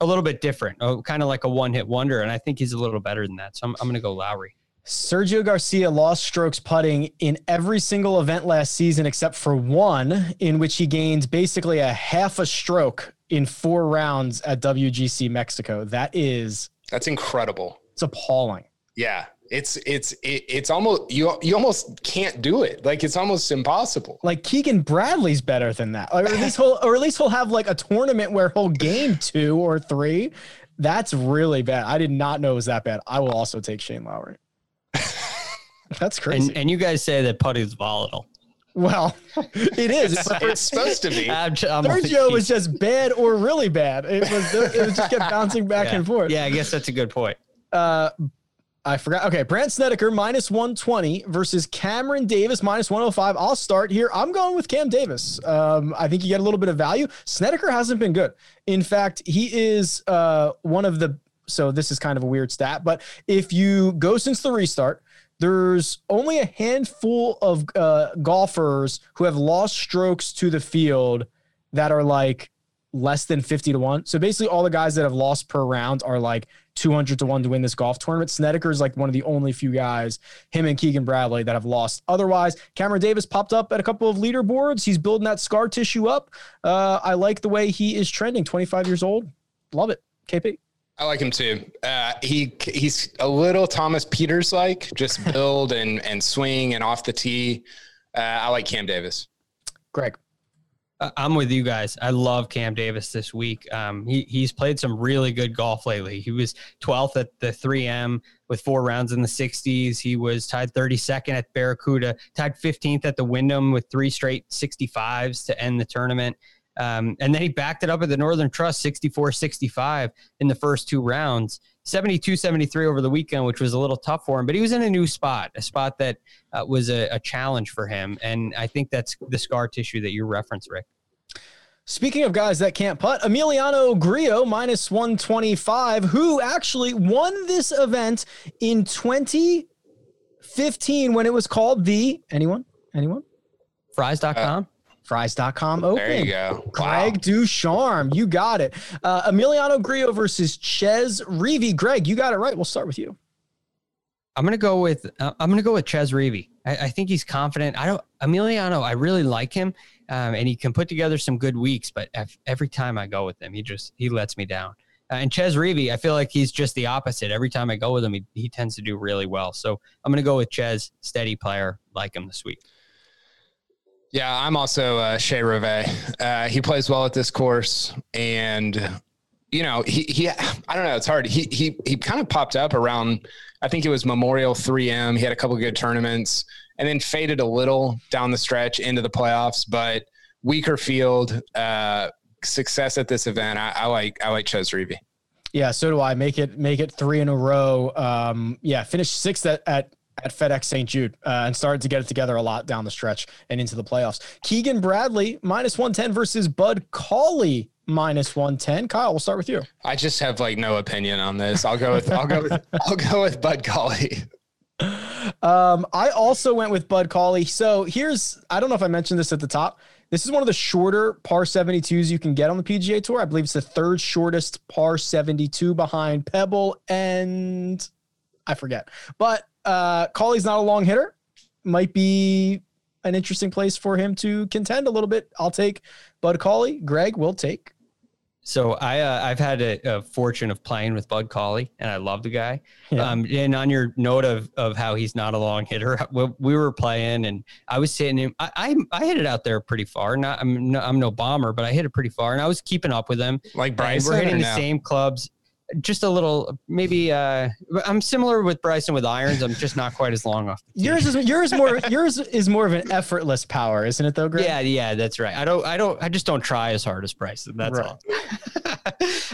a little bit different, oh, kind of like a one hit wonder. And I think he's a little better than that. So I'm, I'm going to go Lowry. Sergio Garcia lost strokes putting in every single event last season except for one, in which he gained basically a half a stroke in four rounds at WGC Mexico. That is that's incredible. It's appalling. Yeah, it's it's it, it's almost you you almost can't do it. Like it's almost impossible. Like Keegan Bradley's better than that, or at least he'll or at least he'll have like a tournament where he'll game [laughs] two or three. That's really bad. I did not know it was that bad. I will also take Shane Lowry. That's crazy. And, and you guys say that putty is volatile. Well, [laughs] it is. It's, it's supposed to be. [laughs] I'm, I'm Sergio was just bad or really bad. It was. It was just kept [laughs] bouncing back yeah. and forth. Yeah, I guess that's a good point. Uh, I forgot. Okay, Brandt Snedeker minus 120 versus Cameron Davis minus 105. I'll start here. I'm going with Cam Davis. Um, I think you get a little bit of value. Snedeker hasn't been good. In fact, he is uh, one of the. So this is kind of a weird stat, but if you go since the restart, there's only a handful of uh, golfers who have lost strokes to the field that are like less than 50 to 1. So basically, all the guys that have lost per round are like 200 to 1 to win this golf tournament. Snedeker is like one of the only few guys, him and Keegan Bradley, that have lost. Otherwise, Cameron Davis popped up at a couple of leaderboards. He's building that scar tissue up. Uh, I like the way he is trending, 25 years old. Love it. KP. I like him too. Uh, he he's a little Thomas Pieters like, just [laughs] build and and swing and off the tee. Uh, I like Cam Davis. Greg. I'm with you guys. I love Cam Davis this week. Um, he he's played some really good golf lately. He was 12th at the 3M with four rounds in the 60s. He was tied 32nd at Barracuda, tied 15th at the Wyndham with three straight 65s to end the tournament. Um, and then he backed it up at the Northern Trust 64 65 in the first two rounds, 72 73 over the weekend, which was a little tough for him. But he was in a new spot, a spot that uh, was a, a challenge for him. And I think that's the scar tissue that you reference, Rick. Speaking of guys that can't putt, Emiliano Grillo minus 125, who actually won this event in 2015 when it was called the anyone? Anyone? Frys.com. Uh, Frys.com open. There you go. Greg wow. Ducharme. You got it. Uh, Emiliano Grillo versus Chez Reavie. Greg, you got it right. We'll start with you. I'm gonna go with uh, I'm gonna go with Chez Reavie. I, I, think he's confident. I don't Emiliano. I really like him, um, and he can put together some good weeks. But every time I go with him, he just he lets me down. Uh, and Chez Reavie, I feel like he's just the opposite. Every time I go with him, he, he tends to do really well. So I'm gonna go with Chez, steady player, like him this week. Yeah, I'm also uh, Chez Reavie. Uh, he plays well at this course, and you know, he he. I don't know. It's hard. He he he kind of popped up around. I think it was Memorial 3M. He had a couple good tournaments, and then faded a little down the stretch into the playoffs. But weaker field, uh, success at this event. I, I like I like Chez Reavie. Yeah, so do I. Make it make it three in a row. Um, yeah, finish sixth at, at at FedEx St. Jude uh, and started to get it together a lot down the stretch and into the playoffs. Keegan Bradley minus 110 versus Bud Cauley minus 110. Kyle, we'll start with you. I just have like no opinion on this. I'll go with I'll go with [laughs] I'll go with Bud Cauley. Um, I also went with Bud Cauley. So here's I don't know if I mentioned this at the top. This is one of the shorter par 72s you can get on the PGA Tour. I believe it's the third shortest par 72 behind Pebble and I forget. But uh, Cauley's not a long hitter. Might be an interesting place for him to contend a little bit. I'll take Bud Cauley. Greg will take. So I uh, I've had a, a, fortune of playing with Bud Cauley, and I love the guy. Yeah. Um, and on your note of of how he's not a long hitter, [laughs] we were playing, and I was hitting him. I I, I hit it out there pretty far. Not I'm no, I'm no bomber, but I hit it pretty far, and I was keeping up with him. Like Bryson, we're hitting the no? same clubs just a little maybe uh i'm similar with bryson with irons. I'm just not quite as long off yours is yours more yours is more of an effortless power isn't it though Greg? yeah yeah that's right. I don't i don't i just don't try as hard as bryson that's right. all. [laughs]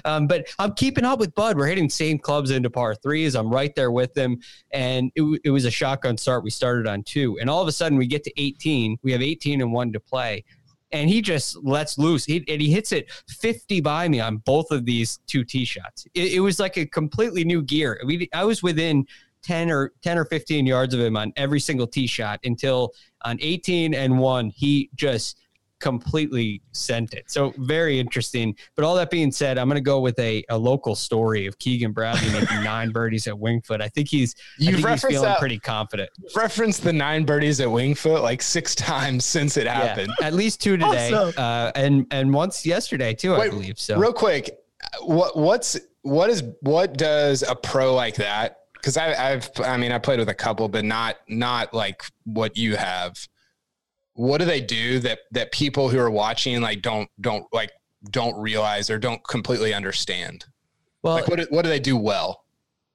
Um, but i'm keeping up with bud. We're hitting same clubs into par threes. I'm right there with him. And it, it was a shotgun start we started on two and all of a sudden we get to 18 we have 18 and one to play and he just lets loose. He, and he hits it 50 by me on both of these two tee shots. It, it was like a completely new gear. We, I was within 10 or 10 or 15 yards of him on every single tee shot until on 18 and one, he just completely sent it. So very interesting. But all that being said, I'm going to go with a, a local story of Keegan Bradley making [laughs] nine birdies at Winged Foot. I think he's, You've I think he's feeling that, pretty confident. Referenced the nine birdies at Winged Foot like six [laughs] times since it happened. Yeah, at least two today, awesome. uh, and and once yesterday too, Wait, I believe. So real quick, what what's what is what does a pro like that? Because I've I mean I played with a couple, but not not like what you have what do they do that that people who are watching like don't don't like don't realize or don't completely understand? Well, like what do, what do they do well?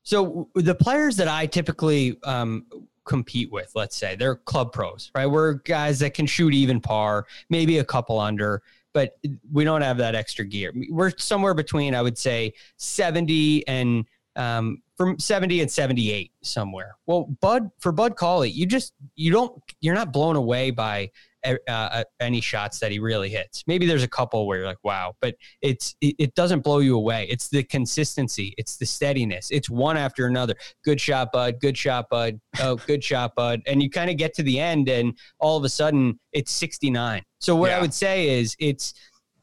So the players that I typically um, compete with, let's say they're club pros, right? We're guys that can shoot even par, maybe a couple under, but we don't have that extra gear. We're somewhere between, I would say, 70 and um, from 70 and 78 somewhere. Well, Bud for Bud Cauley, you just you don't you're not blown away by uh, uh, any shots that he really hits. Maybe there's a couple where you're like, wow, but it's it, it, doesn't blow you away. It's the consistency, it's the steadiness. It's one after another. Good shot, Bud. Good shot, Bud. Oh, good [laughs] shot, Bud. And you kind of get to the end, and all of a sudden it's 69. So what yeah. I would say is it's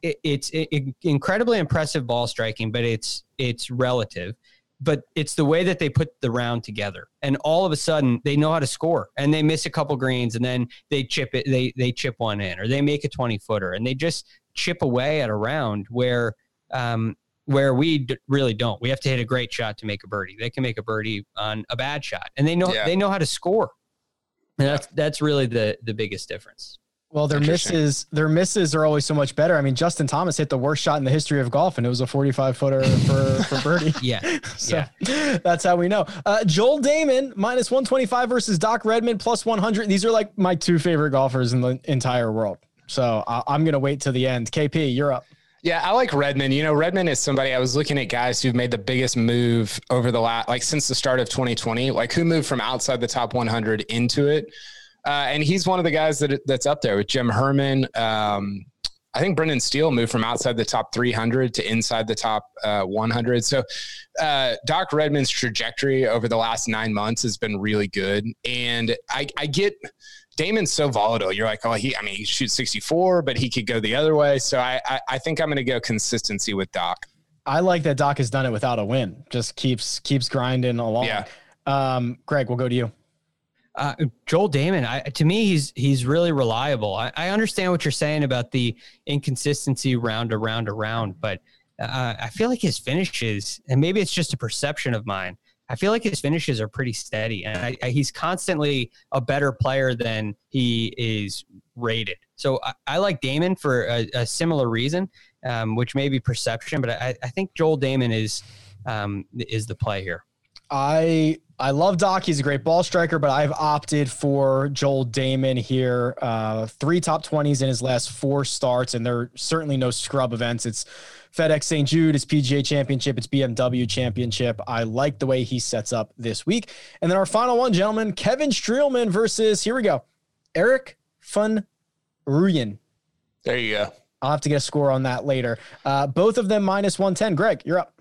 it, it's it, incredibly impressive ball striking, but it's it's relative but it's the way that they put the round together. And all of a sudden they know how to score and they miss a couple greens and then they chip it they they chip one in or they make a 20 footer and they just chip away at a round where um where we d- really don't. We have to hit a great shot to make a birdie. They can make a birdie on a bad shot and they know yeah. they know how to score. And that's that's really the the biggest difference well, their misses, their misses are always so much better. I mean, Justin Thomas hit the worst shot in the history of golf, and it was a 45 footer for, for birdie. [laughs] yeah. [laughs] so yeah. that's how we know. Uh, Joel Dahmen minus 125 versus Doc Redman plus 100. These are like my two favorite golfers in the entire world. So I, I'm going to wait to the end. KP, you're up. Yeah, I like Redman. You know, Redman is somebody I was looking at guys who've made the biggest move over the last, like since the start of 2020, like who moved from outside the top 100 into it. Uh, and he's one of the guys that that's up there with Jim Herman. Um, I think Brendan Steele moved from outside the top 300 to inside the top uh, 100. So uh, Doc Redman's trajectory over the last nine months has been really good. And I, I get Dahmen's so volatile. You're like, oh, he, I mean, he shoots 64, but he could go the other way. So I, I, I think I'm going to go consistency with Doc. I like that Doc has done it without a win. Just keeps keeps grinding along. Yeah. Um, Greg, we'll go to you. Uh, Joel Dahmen, I, to me, he's he's really reliable. I, I, understand what you're saying about the inconsistency round around around, but uh, I feel like his finishes, and maybe it's just a perception of mine. I feel like his finishes are pretty steady, and I, I, he's constantly a better player than he is rated. So I, like Dahmen for a, a similar reason, um, which may be perception, but I, think Joel Dahmen is um, is the play here. I I love Doc. He's a great ball striker, but I've opted for Joel Dahmen here. Uh, three top 20s in his last four starts, and they're certainly no scrub events. It's FedEx St. Jude, it's PGA Championship, it's BMW Championship. I like the way he sets up this week. And then our final one, gentlemen, Kevin Streelman versus, here we go, Erik van Rooyen. There you go. I'll have to get a score on that later. Uh, both of them minus 110. Greg, you're up.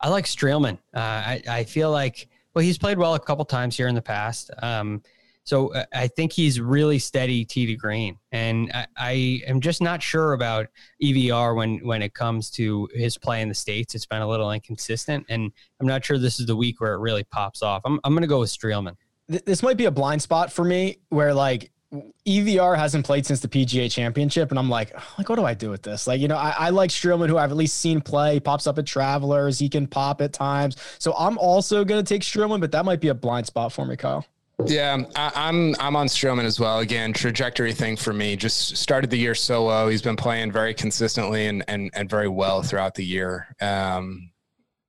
I like Streelman. Uh, I, I feel like well, he's played well a couple times here in the past. Um, so uh, I think he's really steady tee to green, and I, I, am just not sure about EVR when when it comes to his play in the states. It's been a little inconsistent, and I'm not sure this is the week where it really pops off. I'm I'm to go with Streelman. This might be a blind spot for me, where like EVR hasn't played since the PGA Championship, and I'm like, like, what do I do with this? Like, you know, I, I, like Streelman, who I've at least seen play. He pops up at Travelers. He can pop at times. So I'm also going to take Streelman, but that might be a blind spot for me, Kyle. Yeah, I, am I'm, I'm on Streelman as well. Again, trajectory thing for me. Just started the year so low. He's been playing very consistently and and and very well throughout the year. Um,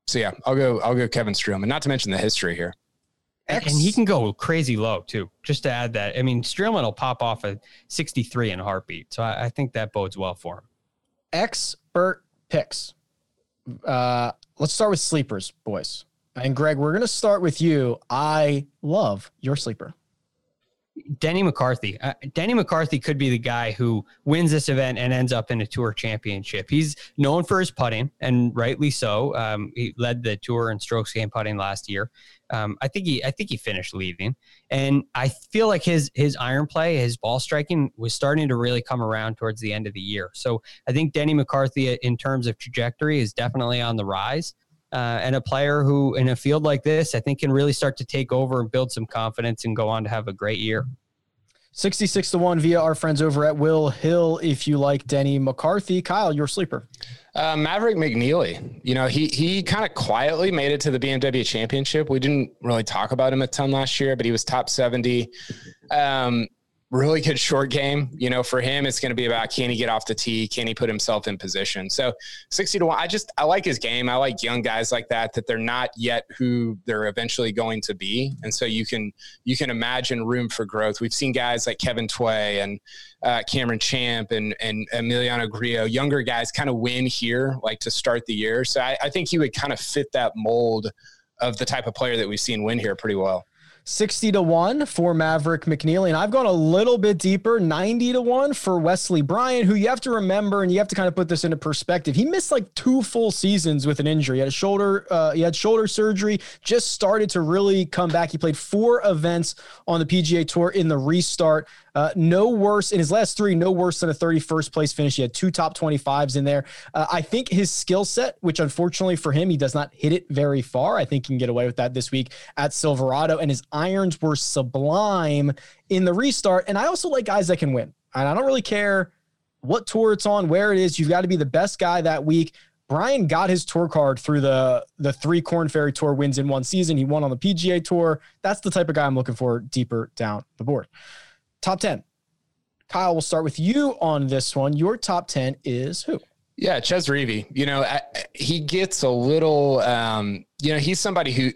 so yeah, I'll go I'll go Kevin Streelman. Not to mention the history here. X. And he can go crazy low too. Just to add that, I mean, Streelman will pop off a 63 in a heartbeat. So I, I think that bodes well for him. Expert picks. Uh, let's start with sleepers, boys. And Greg, we're going to start with you. I love your sleeper. Denny McCarthy. Uh, Denny McCarthy could be the guy who wins this event and ends up in a tour championship. He's known for his putting, and rightly so. Um, he led the tour in strokes gained putting last year. Um, I think he, I think he finished leading, and I feel like his his iron play, his ball striking was starting to really come around towards the end of the year. So I think Denny McCarthy, in terms of trajectory, is definitely on the rise uh, and a player who, in a field like this, I think can really start to take over and build some confidence and go on to have a great year. 66 to 1 via our friends over at Will Hill. If you like Denny McCarthy, Kyle, your sleeper. Uh, Maverick McNealy, you know, he he kind of quietly made it to the BMW Championship. We didn't really talk about him a ton last year, but he was top 70. Um, really good short game. You know, for him, it's going to be about can he get off the tee? Can he put himself in position? So 60 to one, I just, I like his game. I like young guys like that, that they're not yet who they're eventually going to be. And so you can, you can imagine room for growth. We've seen guys like Kevin Tway and uh, Cameron Champ and, and Emiliano Grillo, younger guys kind of win here, like to start the year. So I, I think he would kind of fit that mold of the type of player that we've seen win here pretty well. 60 to 1 for Maverick McNealy. And I've gone a little bit deeper, 90 to 1 for Wesley Bryan, who you have to remember and you have to kind of put this into perspective. He missed like two full seasons with an injury. He had a shoulder, uh, he had shoulder surgery, just started to really come back. He played four events on the PGA Tour in the restart. Uh, no worse in his last three, no worse than a 31st place finish. He had two top 25s in there. Uh, I think his skill set, which unfortunately for him, he does not hit it very far. I think he can get away with that this week at Silverado. And his irons were sublime in the restart. And I also like guys that can win. And I don't really care what tour it's on, where it is. You've got to be the best guy that week. Bryan got his tour card through the the three Korn Ferry Tour wins in one season. He won on the PGA Tour. That's the type of guy I'm looking for deeper down the board. Top 10. Kyle, we'll start with you on this one. Your top 10 is who? Yeah, Chez Reavie. You know, he gets a little, um, you know, he's somebody who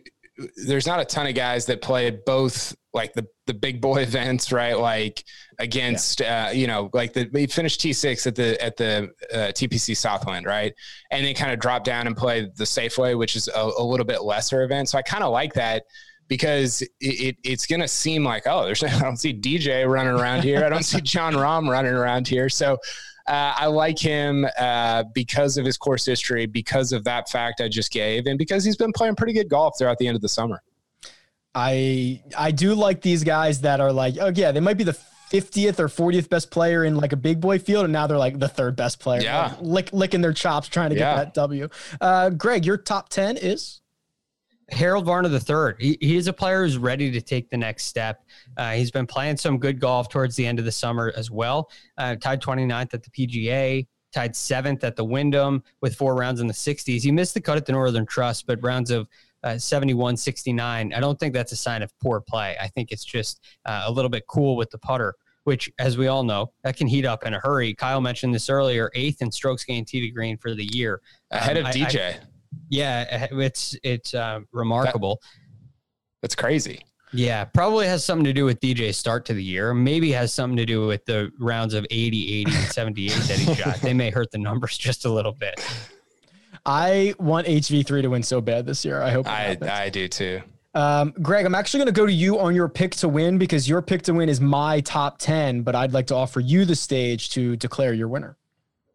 there's not a ton of guys that play both like the the big boy [laughs] events, right? Like against, yeah. uh, you know, like the he finished T6 at the at the uh, TPC Southwind, right? And then kind of drop down and play the Safeway, which is a, a little bit lesser event. So I kind of like that because it, it it's going to seem like oh there's [laughs] I don't see DJ running around here I don't see [laughs] Jon Rahm running around here so uh, I like him uh, because of his course history because of that fact I just gave and because he's been playing pretty good golf throughout the end of the summer. I I do like these guys that are like oh yeah they might be the 50th or 40th best player in like a big boy field and now they're like the third best player yeah like, lick, licking their chops trying to yeah. get that W. Uh, Greg your top 10 is Harold Varner III. He, he is a player who's ready to take the next step. Uh, he's been playing some good golf towards the end of the summer as well. Uh, tied 29th at the PGA, tied seventh at the Wyndham with four rounds in the 60s. He missed the cut at the Northern Trust, but rounds of uh, 71, 69. I don't think that's a sign of poor play. I think it's just uh, a little bit cool with the putter which, as we all know, that can heat up in a hurry. Kyle mentioned this earlier, eighth in strokes gained tee to green for the year, ahead um, of DJ. I, yeah, it's it's uh, remarkable. That, that's crazy. Yeah, probably has something to do with DJ's start to the year. Maybe has something to do with the rounds of 80, 80, and 78 that he [laughs] shot. They may hurt the numbers just a little bit. I want HV3 to win so bad this year. I hope I, I do too. Um, Greg, I'm actually going to go to you on your pick to win because your pick to win is my top 10, but I'd like to offer you the stage to declare your winner.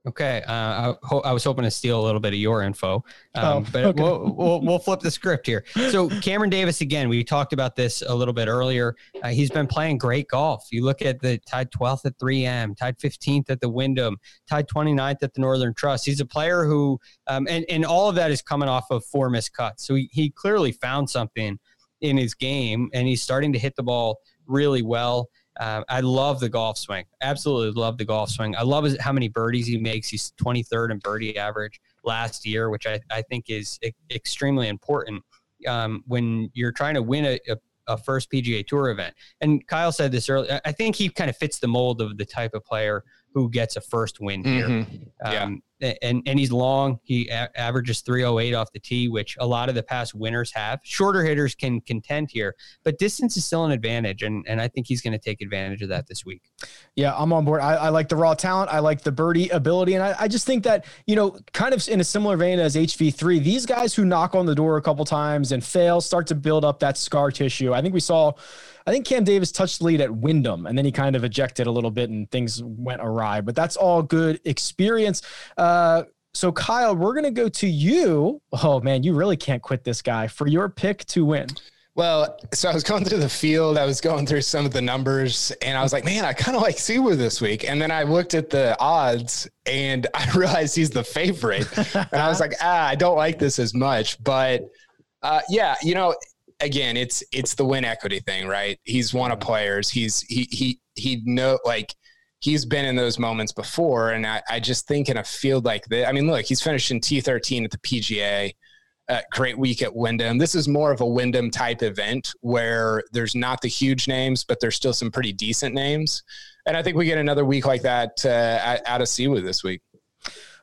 Okay, uh, I, ho- I, was hoping to steal a little bit of your info, um, oh, but okay. we'll, we'll, we'll flip the script here. So Cameron Davis again, we talked about this a little bit earlier. Uh, he's been playing great golf. You look at the tied 12th at 3M, tied 15th at the Wyndham, tied 29th at the Northern Trust. He's a player who, um, and and all of that is coming off of four missed cuts. So he, he clearly found something in his game, and he's starting to hit the ball really well. Uh, I love the golf swing. Absolutely love the golf swing. I love his, how many birdies he makes. He's 23rd in birdie average last year, which I, I think is e- extremely important um, when you're trying to win a, a, a, first PGA Tour event. And Kyle said this earlier. I think he kind of fits the mold of the type of player who gets a first win here. Mm-hmm. Yeah. Um, and and he's long. He a- averages 308 off the tee, which a lot of the past winners have. Shorter hitters can contend here, but distance is still an advantage, and and I think he's going to take advantage of that this week. Yeah, I'm on board. I, I, like the raw talent. I like the birdie ability, and I, I just think that you know, kind of in a similar vein as HV3, these guys who knock on the door a couple times and fail start to build up that scar tissue. I think we saw. I think Cam Davis touched the lead at Wyndham and then he kind of ejected a little bit and things went awry, but that's all good experience. Uh, so, Kyle, we're going to go to you. Oh, man, you really can't quit this guy for your pick to win. Well, so I was going through the field, I was going through some of the numbers, and I was like, man, I kind of like Si this week. And then I looked at the odds and [laughs] I realized he's the favorite. and I was [laughs] like, ah, I don't like this as much. But uh, yeah, you know, again, it's it's the win equity thing, right? He's one of players. He's he he he know like he's been in those moments before, and I, I just think in a field like this, I mean, look, he's finished in T thirteen at the PGA. Uh, great week at Wyndham. This is more of a Wyndham type event where there's not the huge names, but there's still some pretty decent names. And I think we get another week like that uh, out of Si Woo this week.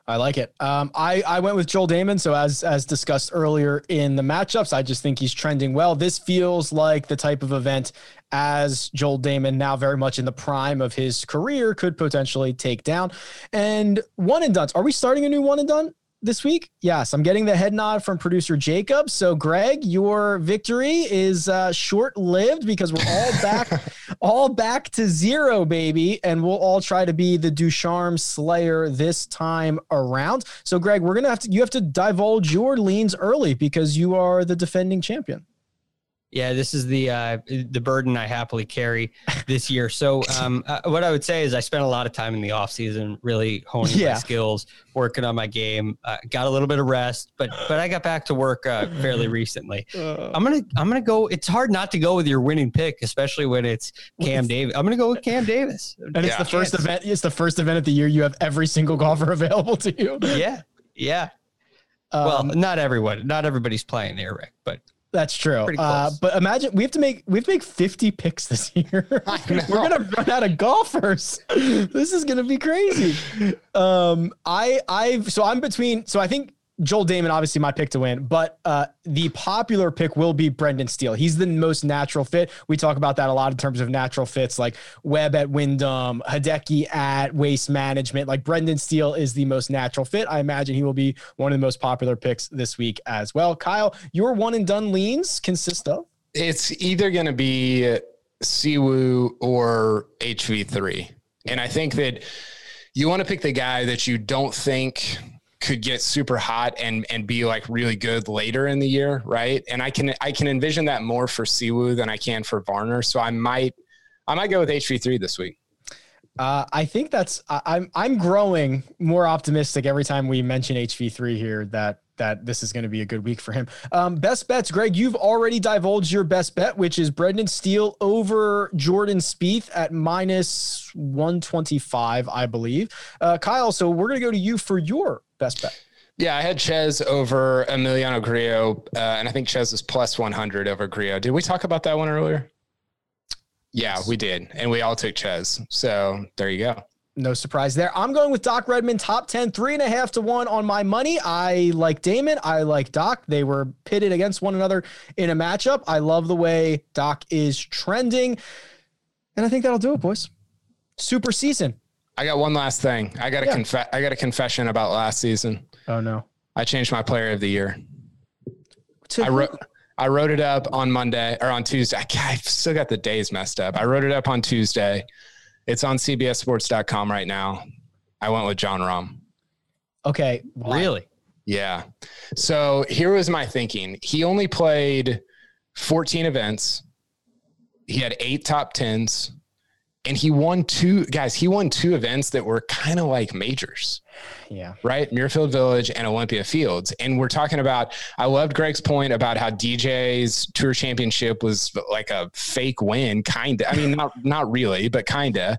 I like it. Um, I, I went with Joel Dahmen. So as as discussed earlier in the matchups, I just think he's trending well. This feels like the type of event as Joel Dahmen, now very much in the prime of his career, could potentially take down. And one and done. Are we starting a new one and done? This week? Yes, I'm getting the head nod from producer Jacob. So, Greg, your victory is uh, short lived because we're all [laughs] back, all back to zero, baby, and we'll all try to be the Ducharme Slayer this time around. So, Greg, we're gonna have to you have to divulge your leans early because you are the defending champion. Yeah, this is the uh, the burden I happily carry this year. So, um, uh, what I would say is I spent a lot of time in the off season really honing yeah. my skills, working on my game. Uh, got a little bit of rest, but but I got back to work uh, fairly recently. Uh. I'm gonna I'm gonna go. It's hard not to go with your winning pick, especially when it's Cam Davis. I'm gonna go with Cam Davis. And it's yeah. the first event. It's the first event of the year. You have every single golfer [laughs] available to you. Yeah, yeah. Um, well, not everyone, not everybody's playing there, Rick, but that's true. Uh, but imagine we have to make we have to make 50 picks this [laughs] year. [laughs] We're gonna run out of golfers. [laughs] this is gonna be crazy. Um, I I've so I'm between so I think Joel Dahmen, obviously my pick to win, but uh, the popular pick will be Brendan Steele. He's the most natural fit. We talk about that a lot in terms of natural fits, like Webb at Wyndham, Hideki at Waste Management. Like Brendan Steele is the most natural fit. I imagine he will be one of the most popular picks this week as well. Kyle, your one and done leans consist of? It's either going to be Si Woo or HV3. And I think that you want to pick the guy that you don't think – could get super hot and and be like really good later in the year, right? And I can I can envision that more for Si Woo than I can for Varner. So I might I might go with HV3 this week. Uh, I think that's I'm I'm growing more optimistic every time we mention HV3 here that that this is going to be a good week for him. Um, best bets, Greg. You've already divulged your best bet, which is Brendan Steele over Jordan Spieth at minus one twenty five, I believe. Uh, Kyle, so we're going to go to you for your best bet. Yeah, I had Chez over Emiliano Grillo, uh, and I think Chez is plus 100 over Grillo. Did we talk about that one earlier? Yeah, we did. And we all took Chez. So there you go. No surprise there. I'm going with Doc Redman, top 10, three and a half to one on my money. I like Dahmen. I like Doc. They were pitted against one another in a matchup. I love the way Doc is trending. And I think that'll do it, boys. Super season. I got one last thing. I got a yeah. conf- I got a confession about last season. Oh no. I changed my player of the year. To I wrote I wrote it up on Monday or on Tuesday. I, still got the days messed up. I wrote it up on Tuesday. It's on CBSSports.com right now. I went with Jon Rahm. Okay. Really? Yeah. So here was my thinking. He only played 14 events. He had eight top tens and he won two guys he won two events that were kind of like majors. Yeah. Right? Muirfield village and olympia fields. And we're talking about i loved greg's point about how dj's tour championship was like a fake win kind of i mean not [laughs] not really but kind of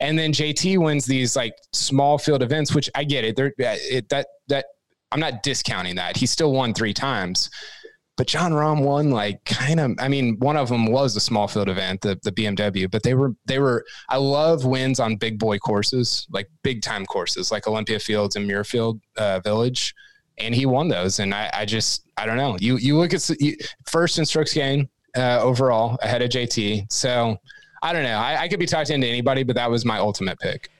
and then jt wins these like small field events which i get it, They're, uh, it that that i'm not discounting that. He still won three times but Jon Rahm won like kind of. I mean, one of them was a small field event, the the BMW, but they were they were. I love wins on big boy courses, like big time courses, like Olympia Fields and Muirfield uh, Village, and he won those. And I, I just I don't know. You you look at you, first in strokes gain uh, overall ahead of JT. So I don't know. I, I could be talked into anybody, but that was my ultimate pick.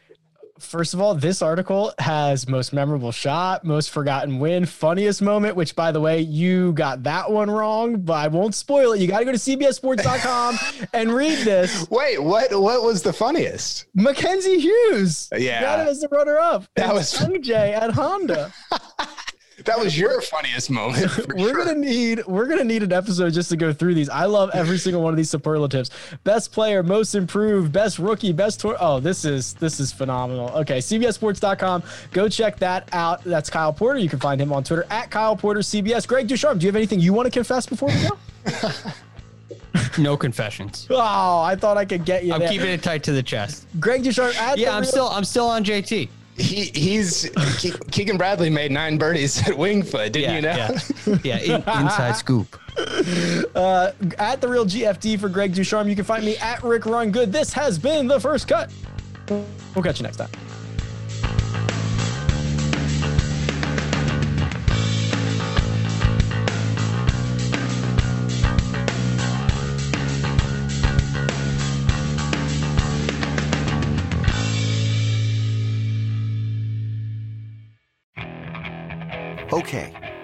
First of all, this article has most memorable shot, most forgotten win, funniest moment, which by the way, you got that one wrong, but I won't spoil it. You got to go to cbsports.com [laughs] and read this. Wait, what what was the funniest? Mackenzie Hughes. Yeah. Got it as the runner up. That was Jay at Honda. [laughs] that was your [laughs] funniest moment. [laughs] we're sure. gonna need we're gonna need an episode just to go through these. I love every [laughs] single one of these superlatives. Best player, most improved, best rookie, best tour. Oh, this is this is phenomenal. Okay, CBSSports.com. Go check that out. That's Kyle Porter. You can find him on Twitter at Kyle Porter CBS. Greg Ducharme, do you have anything you want to confess before we go? no confessions. Oh, I thought I could get you. I'm there. keeping it tight to the chest. Greg Ducharme. At Yeah, the I'm real- still I'm still on JT. He he's Keegan Bradley made nine birdies at Winged Foot, didn't Yeah, you know? yeah, yeah. In, [laughs] inside scoop. uh, at the real GFD for Greg Ducharme. You can find me at Rick Run Good. This has been the first cut. We'll catch you next time.